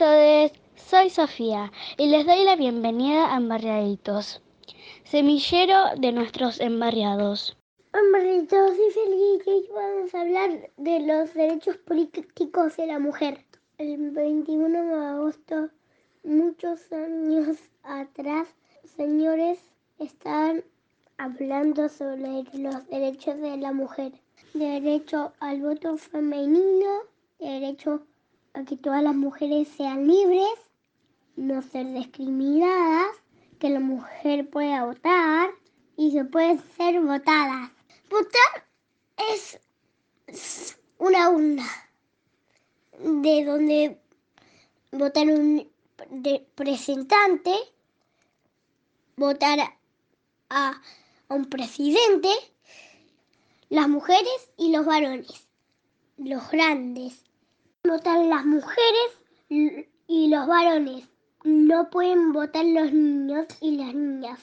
Soy Sofía y les doy la bienvenida a Embarriaditos, semillero de nuestros embarriados. Embarriaditos, soy feliz y hoy vamos a hablar de los derechos políticos de la mujer. El 21 de agosto, muchos años atrás, señores estaban hablando sobre los derechos de la mujer. Derecho al voto femenino, derecho a que todas las mujeres sean libres, no ser discriminadas, que la mujer pueda votar y se pueden ser votadas. Votar es una urna de donde votar un representante, votar a un presidente, las mujeres y los varones, los grandes. Votan las mujeres y los varones. No pueden votar los niños y las niñas,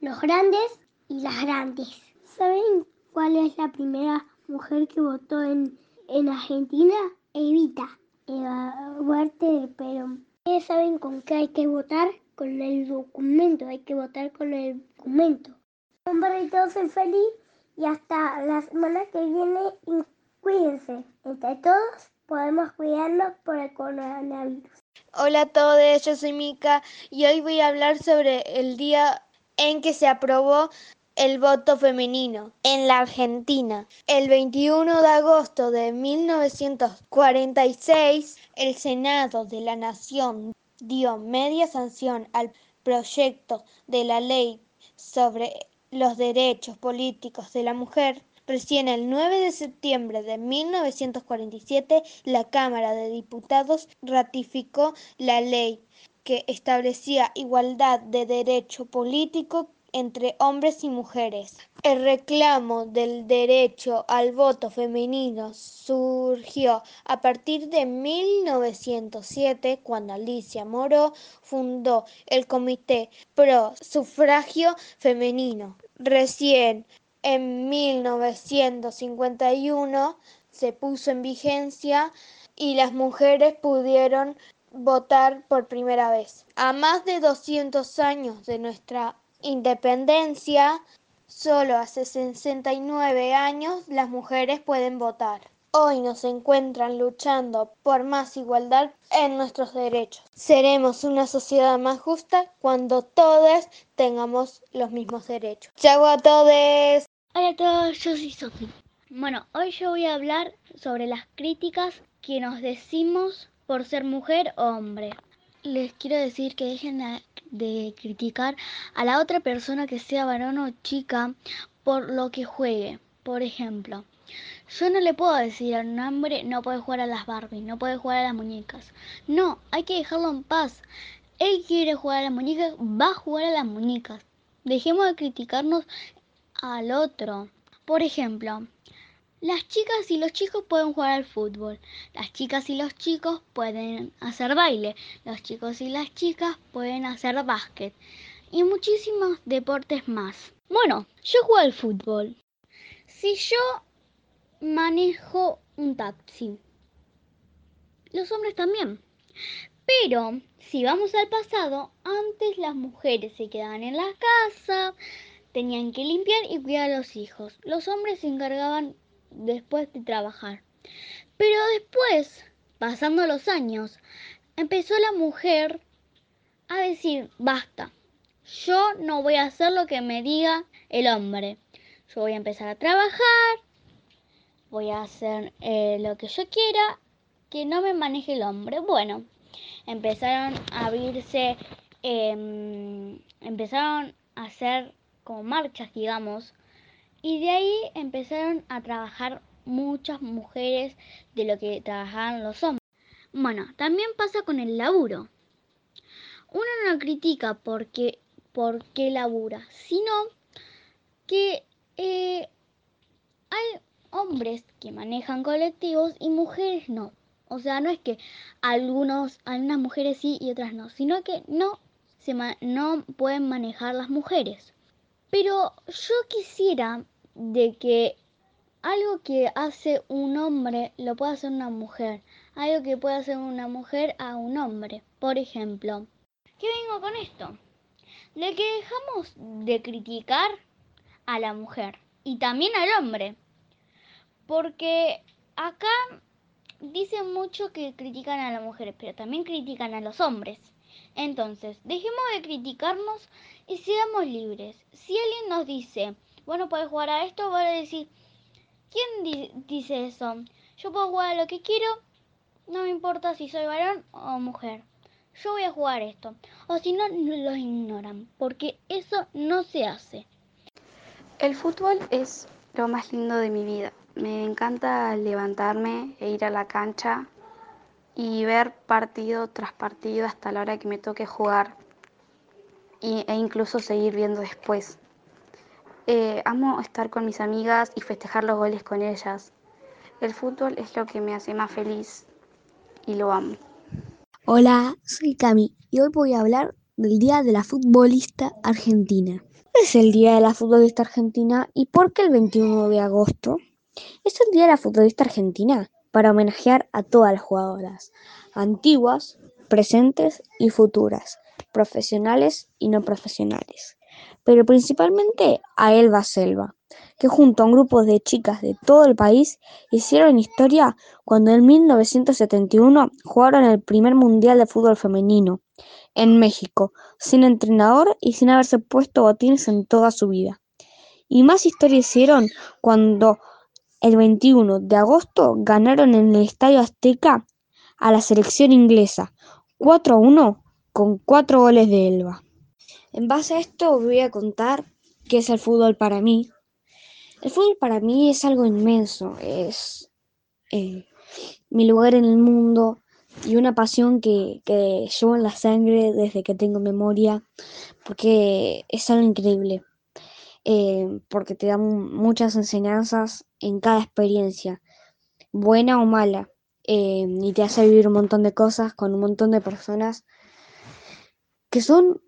los grandes y las grandes. ¿Saben cuál es la primera mujer que votó en, en Argentina? Evita, Eva Huerte pero ¿Saben con qué hay que votar? Con el documento, hay que votar con el documento. Un barrito, soy feliz y hasta la semana que viene cuídense. Entre todos podemos cuidarnos por el coronavirus. Hola a todos, yo soy Mika y hoy voy a hablar sobre el día en que se aprobó el voto femenino en la Argentina. El 21 de agosto de 1946, el Senado de la Nación dio media sanción al proyecto de la ley sobre los derechos políticos de la mujer, recién el 9 de septiembre de 1947 la Cámara de Diputados ratificó la ley que establecía igualdad de derecho político entre hombres y mujeres. El reclamo del derecho al voto femenino surgió a partir de 1907 cuando Alicia Moró fundó el Comité Pro Sufragio Femenino. Recién en 1951 se puso en vigencia y las mujeres pudieron votar por primera vez. A más de 200 años de nuestra independencia, solo hace 69 años las mujeres pueden votar. Hoy nos encuentran luchando por más igualdad en nuestros derechos. Seremos una sociedad más justa cuando todas tengamos los mismos derechos. ¡Chao a todos! Hola a todos, yo soy Sofi. Bueno, hoy yo voy a hablar sobre las críticas que nos decimos por ser mujer o hombre. Les quiero decir que dejen de criticar a la otra persona que sea varón o chica por lo que juegue. Por ejemplo, yo no le puedo decir a un hombre no puede jugar a las Barbie, no puede jugar a las muñecas. No, hay que dejarlo en paz. Él quiere jugar a las muñecas, va a jugar a las muñecas. Dejemos de criticarnos al otro. Por ejemplo, las chicas y los chicos pueden jugar al fútbol. Las chicas y los chicos pueden hacer baile. Los chicos y las chicas pueden hacer básquet. Y muchísimos deportes más. Bueno, yo juego al fútbol. Si yo manejo un taxi, los hombres también. Pero si vamos al pasado, antes las mujeres se quedaban en la casa, tenían que limpiar y cuidar a los hijos. Los hombres se encargaban después de trabajar. Pero después, pasando los años, empezó la mujer a decir, basta, yo no voy a hacer lo que me diga el hombre. Yo voy a empezar a trabajar, voy a hacer eh, lo que yo quiera, que no me maneje el hombre. Bueno, empezaron a abrirse, em, empezaron a hacer como marchas, digamos, y de ahí empezaron a trabajar muchas mujeres de lo que trabajaban los hombres. Bueno, también pasa con el laburo. Uno no critica porque, por qué labura, sino que eh, hay hombres que manejan colectivos y mujeres no. O sea, no es que algunos, algunas mujeres sí y otras no, sino que no, se no pueden manejar las mujeres. Pero yo quisiera de que algo que hace un hombre lo puede hacer una mujer. Algo que puede hacer una mujer a un hombre. Por ejemplo, ¿qué vengo con esto? De que dejamos de criticar a la mujer y también al hombre. Porque acá dicen mucho que critican a las mujeres, pero también critican a los hombres. Entonces, dejemos de criticarnos y seamos libres. Si alguien nos dice, bueno, puedes jugar a esto, voy a decir, ¿quién dice eso? Yo puedo jugar a lo que quiero, no me importa si soy varón o mujer. Yo voy a jugar esto. O si no, los ignoran, porque eso no se hace. El fútbol es lo más lindo de mi vida. Me encanta levantarme e ir a la cancha y ver partido tras partido hasta la hora que me toque jugar e incluso seguir viendo después. Eh, amo estar con mis amigas y festejar los goles con ellas. El fútbol es lo que me hace más feliz y lo amo. Hola, soy Cami y hoy voy a hablar del Día de la Futbolista Argentina. Es el Día de la Futbolista Argentina y ¿por qué el 21 de agosto? Es el Día de la Futbolista Argentina para homenajear a todas las jugadoras, antiguas, presentes y futuras, profesionales y no profesionales, pero principalmente a Elba Selva, que junto a un grupo de chicas de todo el país hicieron historia cuando en 1971 jugaron el primer Mundial de Fútbol Femenino en México, sin entrenador y sin haberse puesto botines en toda su vida. Y más historia hicieron cuando el 21 de agosto ganaron en el Estadio Azteca a la selección inglesa 4 a 1 con 4 goles de Elba. En base a esto voy a contar qué es el fútbol para mí. El fútbol para mí es algo inmenso, es eh, mi lugar en el mundo y una pasión que, que llevo en la sangre desde que tengo memoria, porque es algo increíble. Eh, porque te dan muchas enseñanzas en cada experiencia, buena o mala, eh, y te hace vivir un montón de cosas con un montón de personas que son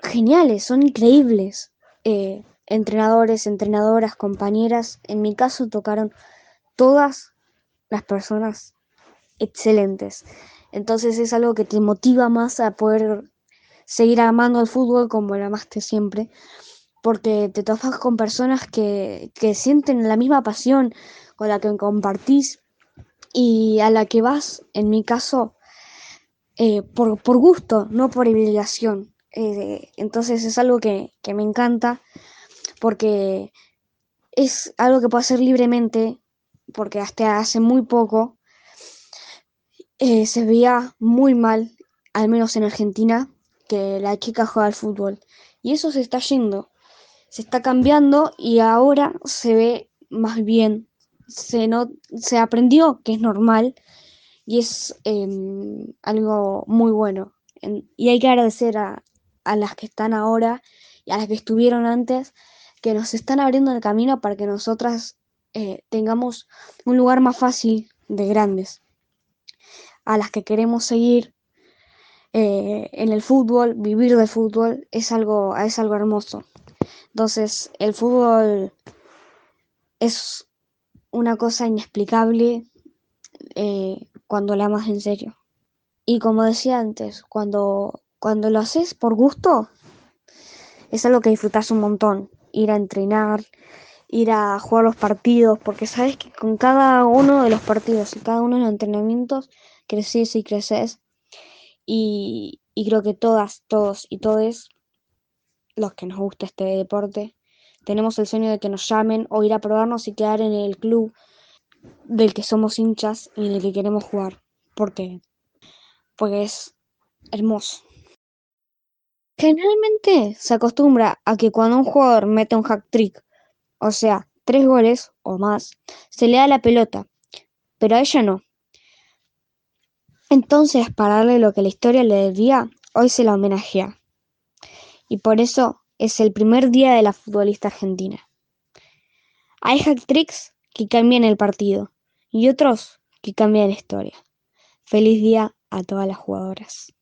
geniales, son increíbles. Eh, entrenadores, entrenadoras, compañeras, en mi caso tocaron todas las personas excelentes. Entonces es algo que te motiva más a poder seguir amando el fútbol como lo amaste siempre porque te topas con personas que, sienten la misma pasión con la que compartís y a la que vas, en mi caso, eh, por, gusto, no por obligación. Eh, entonces es algo que, me encanta porque es algo que puedo hacer libremente, porque hasta hace muy poco eh, se veía muy mal, al menos en Argentina, que la chica juega al fútbol. Y eso se está yendo se está cambiando y ahora se ve más bien, se, no, se aprendió que es normal y es em, algo muy bueno. y hay que agradecer a, las que están ahora y a las que estuvieron antes, que nos están abriendo el camino para que nosotras eh, tengamos un lugar más fácil de grandes. A las que queremos seguir eh, en el fútbol, vivir del fútbol, es algo, es algo hermoso. Entonces, el fútbol es una cosa inexplicable eh, cuando la amas en serio. Y como decía antes, cuando, cuando lo haces por gusto, es algo que disfrutas un montón. Ir a entrenar, ir a jugar los partidos, porque sabes que con cada uno de los partidos y cada uno de los entrenamientos creces y creces. Y, y creo que todas, todos y todes los que nos gusta este deporte, tenemos el sueño de que nos llamen o ir a probarnos y quedar en el club del que somos hinchas y del que queremos jugar. Porque, porque es hermoso. Generalmente se acostumbra a que cuando un jugador mete un hack trick, o sea, tres goles o más, se le da la pelota, pero a ella no. Entonces, para darle lo que la historia le debía, hoy se la homenajea y por eso es el primer día de la futbolista argentina. Hay hack tricks que cambian el partido y otros que cambian la historia. Feliz día a todas las jugadoras.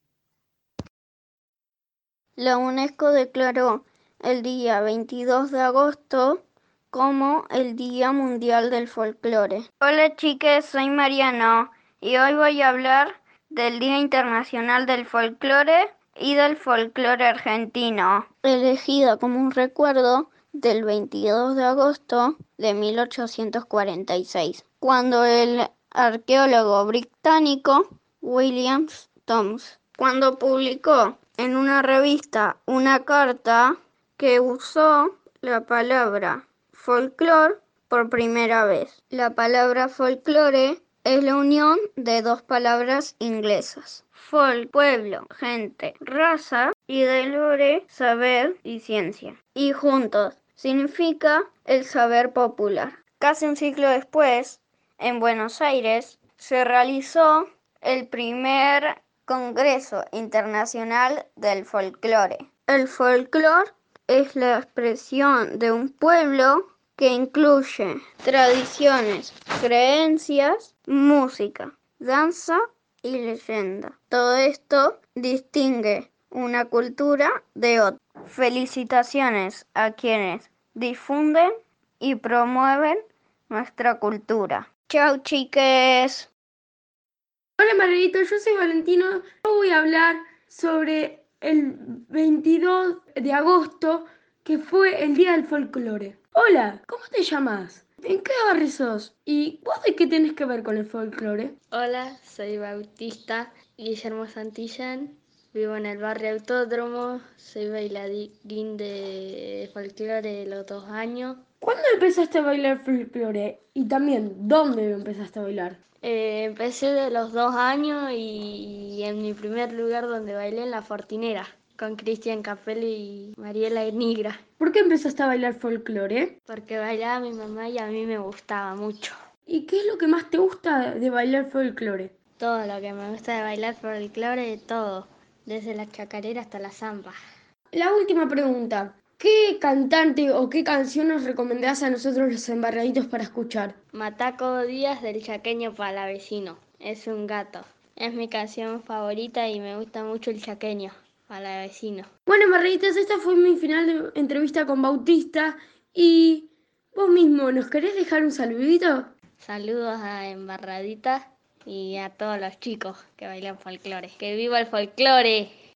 La UNESCO declaró el día 22 de agosto como el Día Mundial del Folclore. Hola chicas, soy Mariano y hoy voy a hablar del Día Internacional del Folclore y del folclore argentino, elegida como un recuerdo del 22 de agosto de 1846, cuando el arqueólogo británico William Thoms, cuando publicó en una revista una carta que usó la palabra folclore por primera vez. La palabra folclore es la unión de dos palabras inglesas. Folk, pueblo, gente, raza y de lore, saber y ciencia. Y juntos significa el saber popular. Casi un siglo después, en Buenos Aires, se realizó el primer Congreso Internacional del Folclore. El folclore es la expresión de un pueblo que incluye tradiciones, creencias, música, danza y leyenda. Todo esto distingue una cultura de otra. Felicitaciones a quienes difunden y promueven nuestra cultura. Chao chiques. Hola Margarito, yo soy Valentino. Yo voy a hablar sobre el 22 de agosto, que fue el Día del Folclore. Hola, ¿cómo te llamas? ¿En qué barrio sos? ¿Y vos de qué tenés que ver con el folclore? Hola, soy Bautista Guillermo Santillán. Vivo en el barrio Autódromo. Soy bailarín de folclore de los dos años. ¿Cuándo empezaste a bailar folclore? Y también, ¿dónde empezaste a bailar? Eh, empecé de los dos años y en mi primer lugar donde bailé en la Fortinera con Cristian Capelli y Mariela Nigra. ¿Por qué empezaste a bailar folclore? Porque bailaba mi mamá y a mí me gustaba mucho. ¿Y qué es lo que más te gusta de bailar folclore? Todo lo que me gusta de bailar folclore, todo, desde la chacarera hasta la zamba. La última pregunta. ¿Qué cantante o qué canción nos recomendás a nosotros los embarraditos para escuchar? Mataco Díaz del Chaqueño Palavecino. Es un gato. Es mi canción favorita y me gusta mucho el chaqueño palavecino. Bueno, embarraditos, esta fue mi final de entrevista con Bautista. Y vos mismo, ¿nos querés dejar un saludito? Saludos a Embarradita y a todos los chicos que bailan folclore. ¡Que viva el folclore!